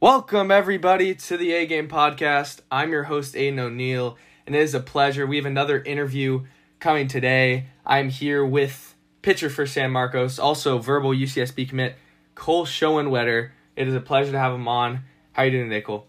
Welcome, everybody, to the A Game Podcast. I'm your host, Aiden O'Neill, and it is a pleasure. We have another interview coming today. I'm here with pitcher for San Marcos, also verbal UCSB commit, Cole Schoenwetter. It is a pleasure to have him on. How are you doing today, Cole?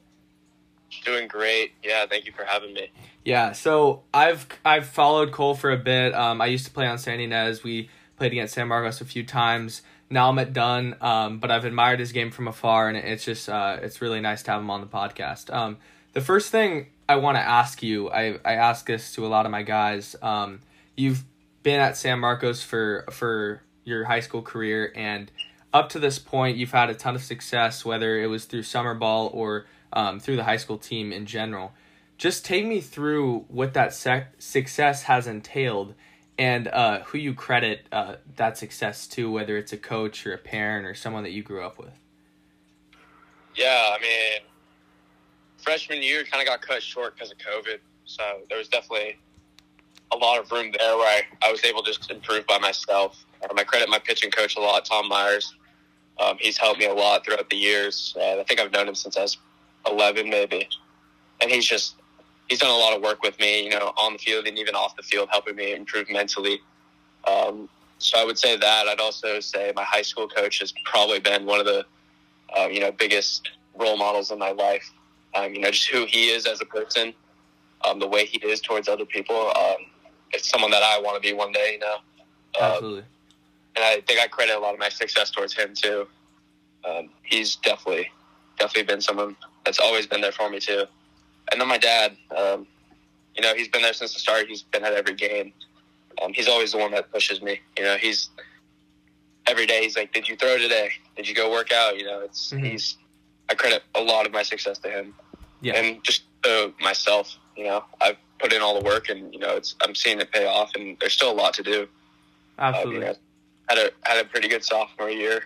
Doing great. Yeah, thank you for having me. Yeah, so I've I've followed Cole for a bit. Um, I used to play on San Ynez. We played against San Marcos a few times. Now I'm at Dunn, um, but I've admired his game from afar, and it's just uh, it's really nice to have him on the podcast. Um, the first thing I want to ask you, I I ask this to a lot of my guys. Um, you've been at San Marcos for for your high school career, and up to this point, you've had a ton of success, whether it was through summer ball or um, through the high school team in general. Just take me through what that sec- success has entailed and uh, who you credit uh, that success to, whether it's a coach or a parent or someone that you grew up with. Yeah, I mean, freshman year kind of got cut short because of COVID. So there was definitely a lot of room there where I, I was able to just improve by myself. Um, I credit my pitching coach a lot, Tom Myers. Um, he's helped me a lot throughout the years. Uh, I think I've known him since I was 11, maybe. And he's just, he's done a lot of work with me, you know, on the field and even off the field, helping me improve mentally. Um, so I would say that. I'd also say my high school coach has probably been one of the, uh, you know, biggest role models in my life. Um, you know, just who he is as a person, um, the way he is towards other people. Um, it's someone that I want to be one day, you know. Um, Absolutely. And I think I credit a lot of my success towards him too. Um, he's definitely, definitely been someone that's always been there for me too. And then my dad, um, you know, he's been there since the start. He's been at every game. Um, he's always the one that pushes me. You know, he's every day. He's like, "Did you throw today? Did you go work out?" You know, it's mm-hmm. he's. I credit a lot of my success to him. Yeah. And just to myself, you know, I've put in all the work, and you know, it's I'm seeing it pay off, and there's still a lot to do. Absolutely. Um, you know, had a had a pretty good sophomore year,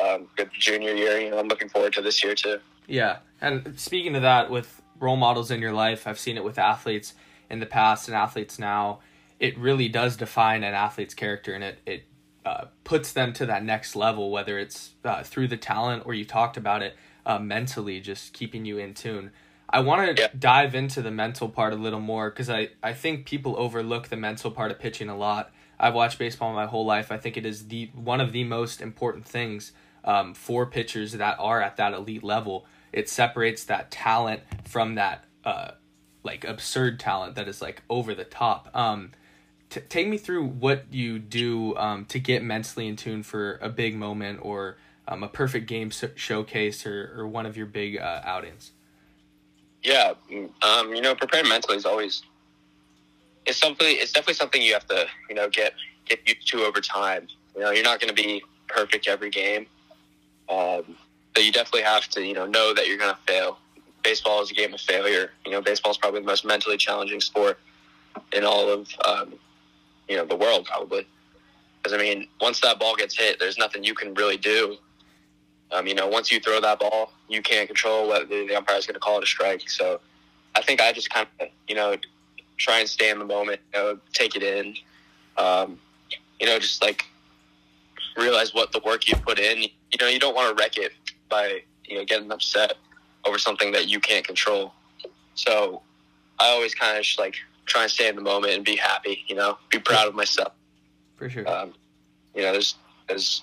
um, good junior year. You know, I'm looking forward to this year too. Yeah, and speaking of that, with role models in your life, I've seen it with athletes in the past and athletes now. It really does define an athlete's character, and it it uh, puts them to that next level, whether it's uh, through the talent or you talked about it uh, mentally, just keeping you in tune. I want to Yeah. dive into the mental part a little more because I, I think people overlook the mental part of pitching a lot. I've watched baseball my whole life. I think it is the one of the most important things um, for pitchers that are at that elite level. It separates that talent from that uh, like absurd talent that is like over the top. Um, t- take me through what you do um, to get mentally in tune for a big moment or um, a perfect game so- showcase or, or one of your big uh, outings. Yeah, um, you know, preparing mentally is always it's something. It's definitely something you have to you know get get used to over time. You know, you're not going to be perfect every game, um, but you definitely have to you know know that you're going to fail. Baseball is a game of failure. You know, baseball is probably the most mentally challenging sport in all of um, you know the world, probably. Because I mean, once that ball gets hit, there's nothing you can really do. Um, you know, once you throw that ball, you can't control whether the umpire is going to call it a strike. So, I think I just kind of, you know, try and stay in the moment, you know, take it in, um, you know, just like realize what the work you put in. You know, you don't want to wreck it by, you know, getting upset over something that you can't control. So, I always kind of just like try and stay in the moment and be happy, you know, be proud of myself. For sure. Um, you know, there's, there's,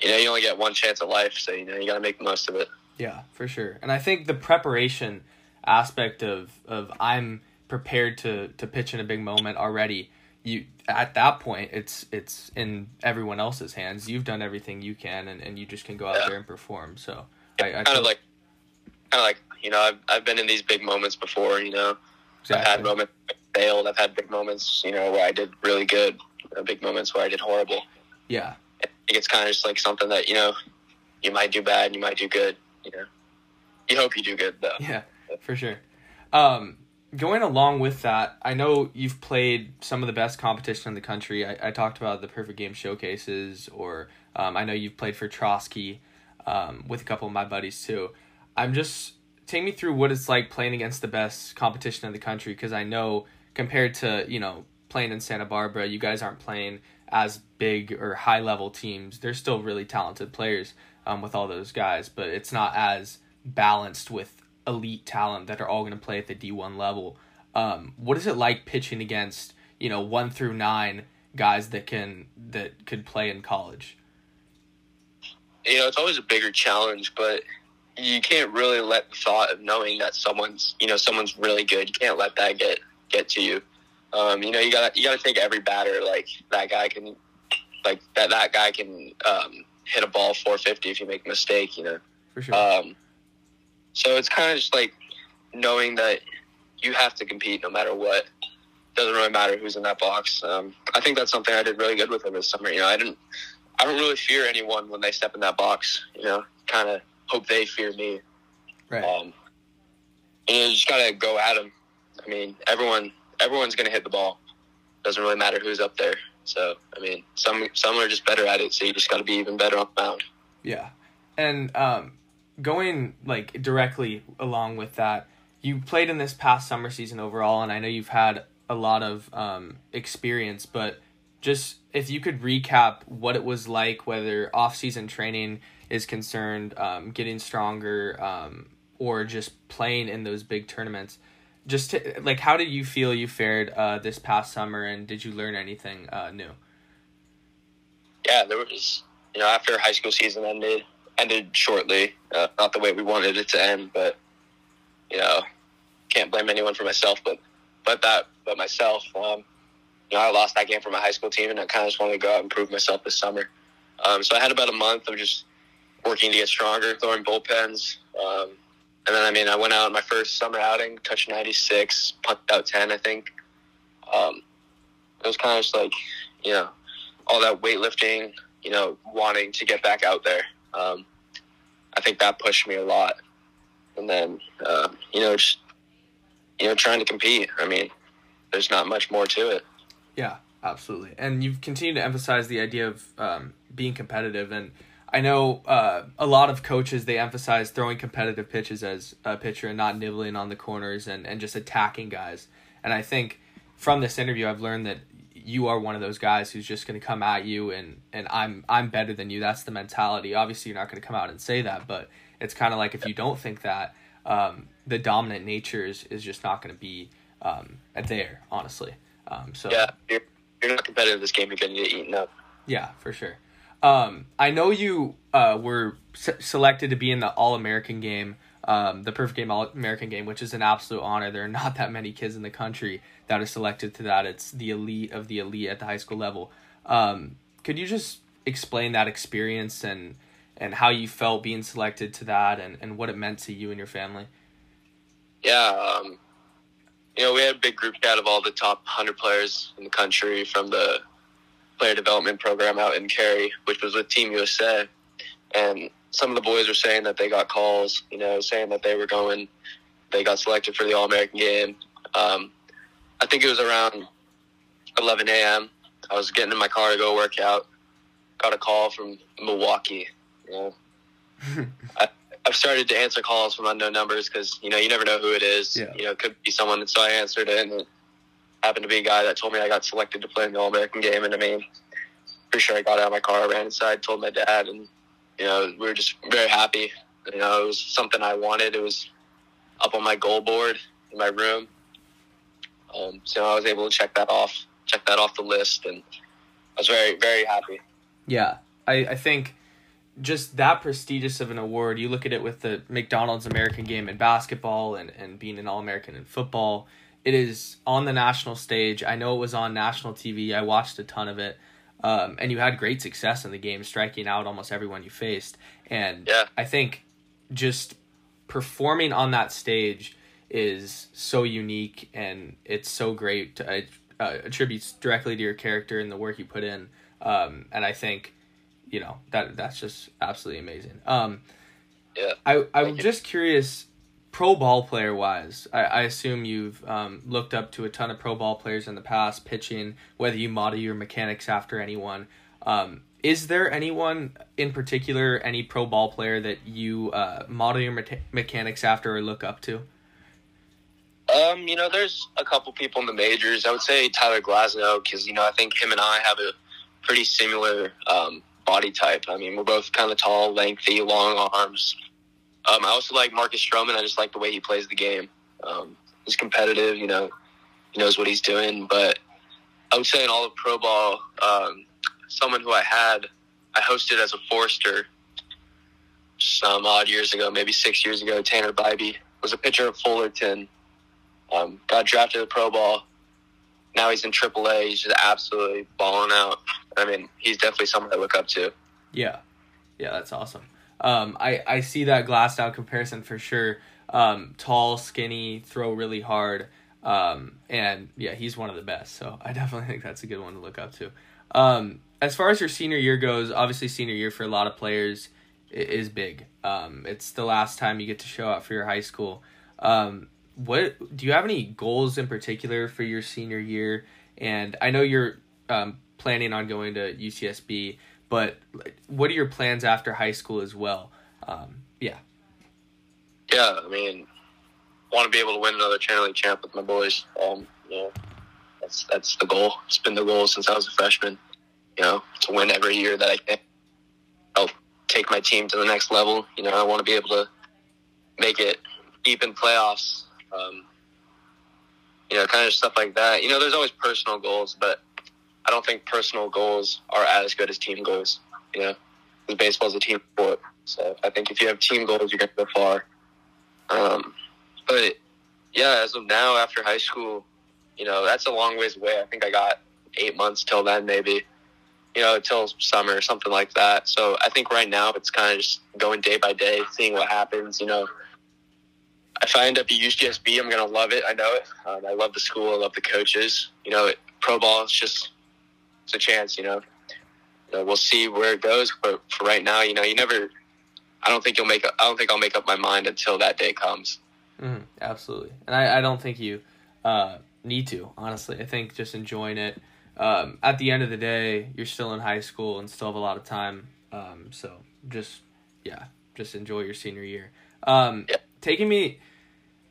you know, you only get one chance at life, so you know you got to make the most of it. Yeah, for sure. And I think the preparation aspect of of I'm prepared to to pitch in a big moment already. You at that point, it's it's in everyone else's hands. You've done everything you can, and, and you just can go out Yeah. there and perform. So I, I kind of like, kind of like, you know, I've I've been in these big moments before. You know, I've had moments I failed. I've had big moments, you know, where I did really good. You know, big moments where I did horrible. yeah, it's kind of just like something that you know, you might do bad, you might do good. You know, you hope you do good though. yeah, for sure. Um, going along with that, I know you've played some of the best competition in the country. I, I talked about the Perfect Game showcases, or um, I know you've played for Trosky um, with a couple of my buddies too. I'm just take me through what it's like playing against the best competition in the country because I know compared to you know playing in Santa Barbara, you guys aren't playing as big or high level teams. They're still really talented players um, with all those guys, but it's not as balanced with elite talent that are all going to play at the D1 level. Um, what is it like pitching against, you know, 1 through 9 guys that can that could play in college? You know, it's always a bigger challenge, but you can't really let the thought of knowing that someone's, you know, someone's really good. You can't let that get get to you. Um, you know, you gotta you gotta take every batter like that guy can, like that that guy can um, hit a ball 450 if you make a mistake. You know, For sure. um, so it's kind of just like knowing that you have to compete no matter what. Doesn't really matter who's in that box. Um, I think that's something I did really good with him this summer. You know, I didn't, I don't really fear anyone when they step in that box. You know, kind of hope they fear me. right. Um, and you just gotta go at them. I mean, everyone, everyone's gonna hit the ball. Doesn't really matter who's up there. So, I mean, some some are just better at it. So you just gotta be even better on the mound. Yeah. And um, going like directly along with that, you played in this past summer season overall, and I know you've had a lot of um, experience, but just if you could recap what it was like, whether off season training is concerned, um, getting stronger, um, or just playing in those big tournaments. Just to, like, how did you feel you fared uh, this past summer, and did you learn anything uh, new? Yeah, there was. You know, after high school season ended, ended shortly. Uh, not the way we wanted it to end, but you know, can't blame anyone for myself, but but that, but myself. Um, you know, I lost that game for my high school team, and I kind of just wanted to go out and prove myself this summer. Um, so I had about a month of just working to get stronger, throwing bullpens. Um, and then, I mean, I went out my first summer outing, touched 96, punched out 10, I think. Um, it was kind of just like, you know, all that weightlifting, you know, wanting to get back out there. Um, I think that pushed me a lot. And then, uh, you know, just, you know, trying to compete. I mean, there's not much more to it. Yeah, absolutely. And you've continued to emphasize the idea of um, being competitive. And I know uh, a lot of coaches, they emphasize throwing competitive pitches as a pitcher and not nibbling on the corners and, and just attacking guys. And I think from this interview, I've learned that you are one of those guys who's just going to come at you and, and I'm I'm better than you. That's the mentality. Obviously, you're not going to come out and say that, but it's kind of like if you don't think that, um, the dominant nature is, is just not going to be um, there, honestly. Um, so Yeah, you're, you're not competitive in this game, you're going to get eaten up. yeah, for sure. Um, I know you uh, were se- selected to be in the All American game, um, the Perfect Game All American game, which is an absolute honor. There are not that many kids in the country that are selected to that. It's the elite of the elite at the high school level. Um, could you just explain that experience and and how you felt being selected to that and, and what it meant to you and your family? Yeah, um, you know, we had a big group chat of all the top 100 players in the country from the player development program out in Cary, which was with Team USA. And some of the boys were saying that they got calls, you know, saying that they were going, they got selected for the All American game. Um, I think it was around 11 a.m. I was getting in my car to go work out. Got a call from Milwaukee. You know, I, I've started to answer calls from unknown numbers because you know you never know who it is. Yeah. You know, it could be someone. And so I answered it, and it happened to be a guy that told me I got selected to play in the All American game. And I mean, pretty sure I got out of my car, ran inside, told my dad, and you know we were just very happy. You know, it was something I wanted. It was up on my goal board in my room. Um, so I was able to check that off, check that off the list, and I was very, very happy. Yeah, I, I think just that prestigious of an award, you look at it with the McDonald's American game in basketball and, and being an All American in football, it is on the national stage. I know it was on national TV. I watched a ton of it. Um, and you had great success in the game, striking out almost everyone you faced. And Yeah. I think just performing on that stage is so unique and it's so great. To, it uh, attributes directly to your character and the work you put in. Um, and I think, you know, that that's just absolutely amazing. Um, Yeah. I, I'm just curious, pro ball player wise, I, I assume you've um, looked up to a ton of pro ball players in the past, pitching, whether you model your mechanics after anyone. Um, is there anyone in particular, any pro ball player that you uh, model your me- mechanics after or look up to? Um, you know, there's a couple people in the majors. I would say Tyler Glasnow because you know I think him and I have a pretty similar um, body type. I mean, we're both kind of tall, lengthy, long arms. Um, I also like Marcus Stroman. I just like the way he plays the game. Um, he's competitive. You know, he knows what he's doing. But I would say in all of pro ball, um, someone who I had, I hosted as a Forester some odd years ago, maybe six years ago. Tanner Bibee was a pitcher at Fullerton. Um, got drafted to pro ball. Now he's in AAA. He's just absolutely balling out. I mean, he's definitely someone I look up to. Yeah, yeah, that's awesome. Um, I I see that Glasnow comparison for sure. Um, tall, skinny, throw really hard. Um, and yeah, he's one of the best. So I definitely think that's a good one to look up to. Um, as far as your senior year goes, obviously senior year for a lot of players is big. Um, it's the last time you get to show up for your high school. Um, what do you have any goals in particular for your senior year? And I know you're um, planning on going to UCSB, but what are your plans after high school as well? Um, yeah. Yeah, I mean, want to be able to win another Channel League champ with my boys. Um, you know, that's that's the goal. It's been the goal since I was a freshman. You know, to win every year that I can. Help take my team to the next level. You know, I want to be able to make it deep in playoffs. Um, you know, kind of stuff like that. You know, there's always personal goals, but I don't think personal goals are as good as team goals. You know, because baseball is a team sport. So I think if you have team goals, you're going to go far. Um, but yeah, as of now, after high school, you know, that's a long ways away. I think I got eight months till then, maybe, you know, till summer or something like that. So I think right now it's kind of just going day by day, seeing what happens. You know, if I end up at UCSB, I'm going to love it. I know it. Um, I love the school. I love the coaches. You know, pro ball is just, it's a chance, you know. You know. We'll see where it goes. But for right now, you know, you never, I don't think you'll make, I don't think I'll make up my mind until that day comes. Mm, absolutely, and I, I don't think you uh, need to. Honestly, I think just enjoying it. Um, at the end of the day, you're still in high school and still have a lot of time. Um, so just yeah, just enjoy your senior year. Um, Yeah. Taking me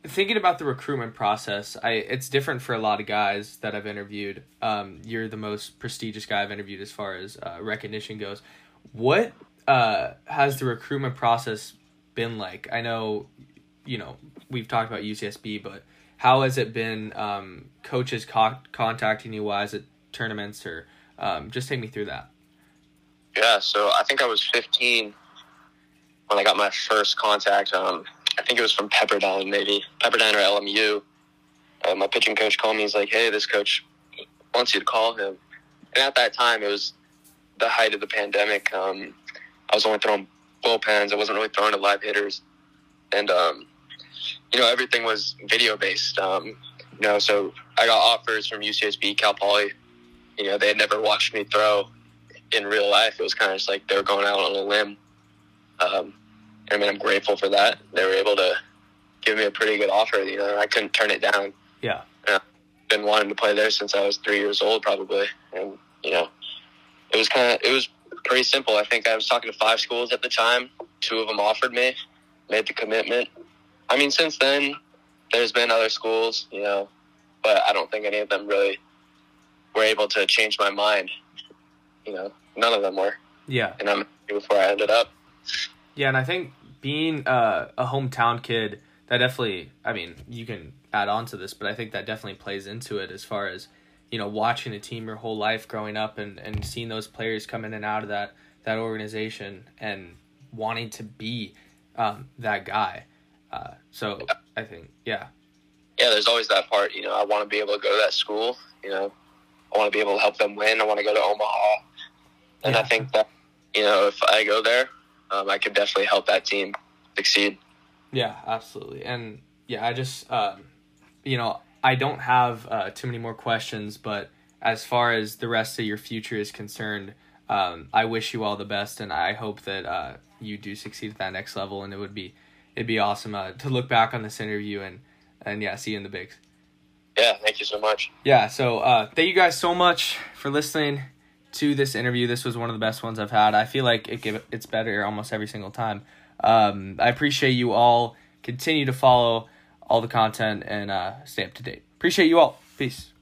thinking about the recruitment process, I it's different for a lot of guys that I've interviewed. Um, you're the most prestigious guy I've interviewed as far as uh, recognition goes. What uh, has the recruitment process been like? I know, you know, we've talked about UCSB, but how has it been? Um, coaches co- contacting you while at tournaments, or um, just take me through that. Yeah, so I think I was 15 when I got my first contact. Um, think it was from Pepperdine, maybe Pepperdine or LMU. Uh, my pitching coach called me. He's like, "Hey, this coach wants you to call him." And at that time, it was the height of the pandemic. Um, I was only throwing bullpens. I wasn't really throwing to live hitters, and um, you know everything was video based. Um, you know, so I got offers from UCSB, Cal Poly. You know, they had never watched me throw in real life. It was kind of just like they were going out on a limb. Um, I mean, I'm grateful for that. They were able to give me a pretty good offer. You know, I couldn't turn it down. Yeah. Been wanting to play there since I was three years old, probably, and you know, it was kind of it was pretty simple. I think I was talking to five schools at the time. Two of them offered me, made the commitment. I mean, since then, there's been other schools, you know, but I don't think any of them really were able to change my mind. You know, none of them were, Yeah. and I'm with where I ended up. Yeah, and I think being uh, a hometown kid, that definitely, I mean, you can add on to this, but I think that definitely plays into it as far as, you know, watching a team your whole life growing up and, and seeing those players come in and out of that, that organization and wanting to be um, that guy. Uh, so I think, yeah. yeah, there's always that part. You know, I want to be able to go to that school. You know, I want to be able to help them win. I want to go to Omaha, and I think that you know, if I go there, um, I could definitely help that team succeed. Yeah, absolutely. And yeah, I just, um, you know, I don't have uh, too many more questions, but as far as the rest of your future is concerned, um, I wish you all the best, and I hope that uh, you do succeed at that next level. And it would be, it'd be awesome uh, to look back on this interview and, and yeah, see you in the bigs. Yeah, thank you so much. Yeah, so uh, thank you guys so much for listening to this interview. This was one of the best ones I've had. I feel like it give, it's better almost every single time. Um, I appreciate you all. Continue to follow all the content and uh, stay up to date. Appreciate you all. Peace.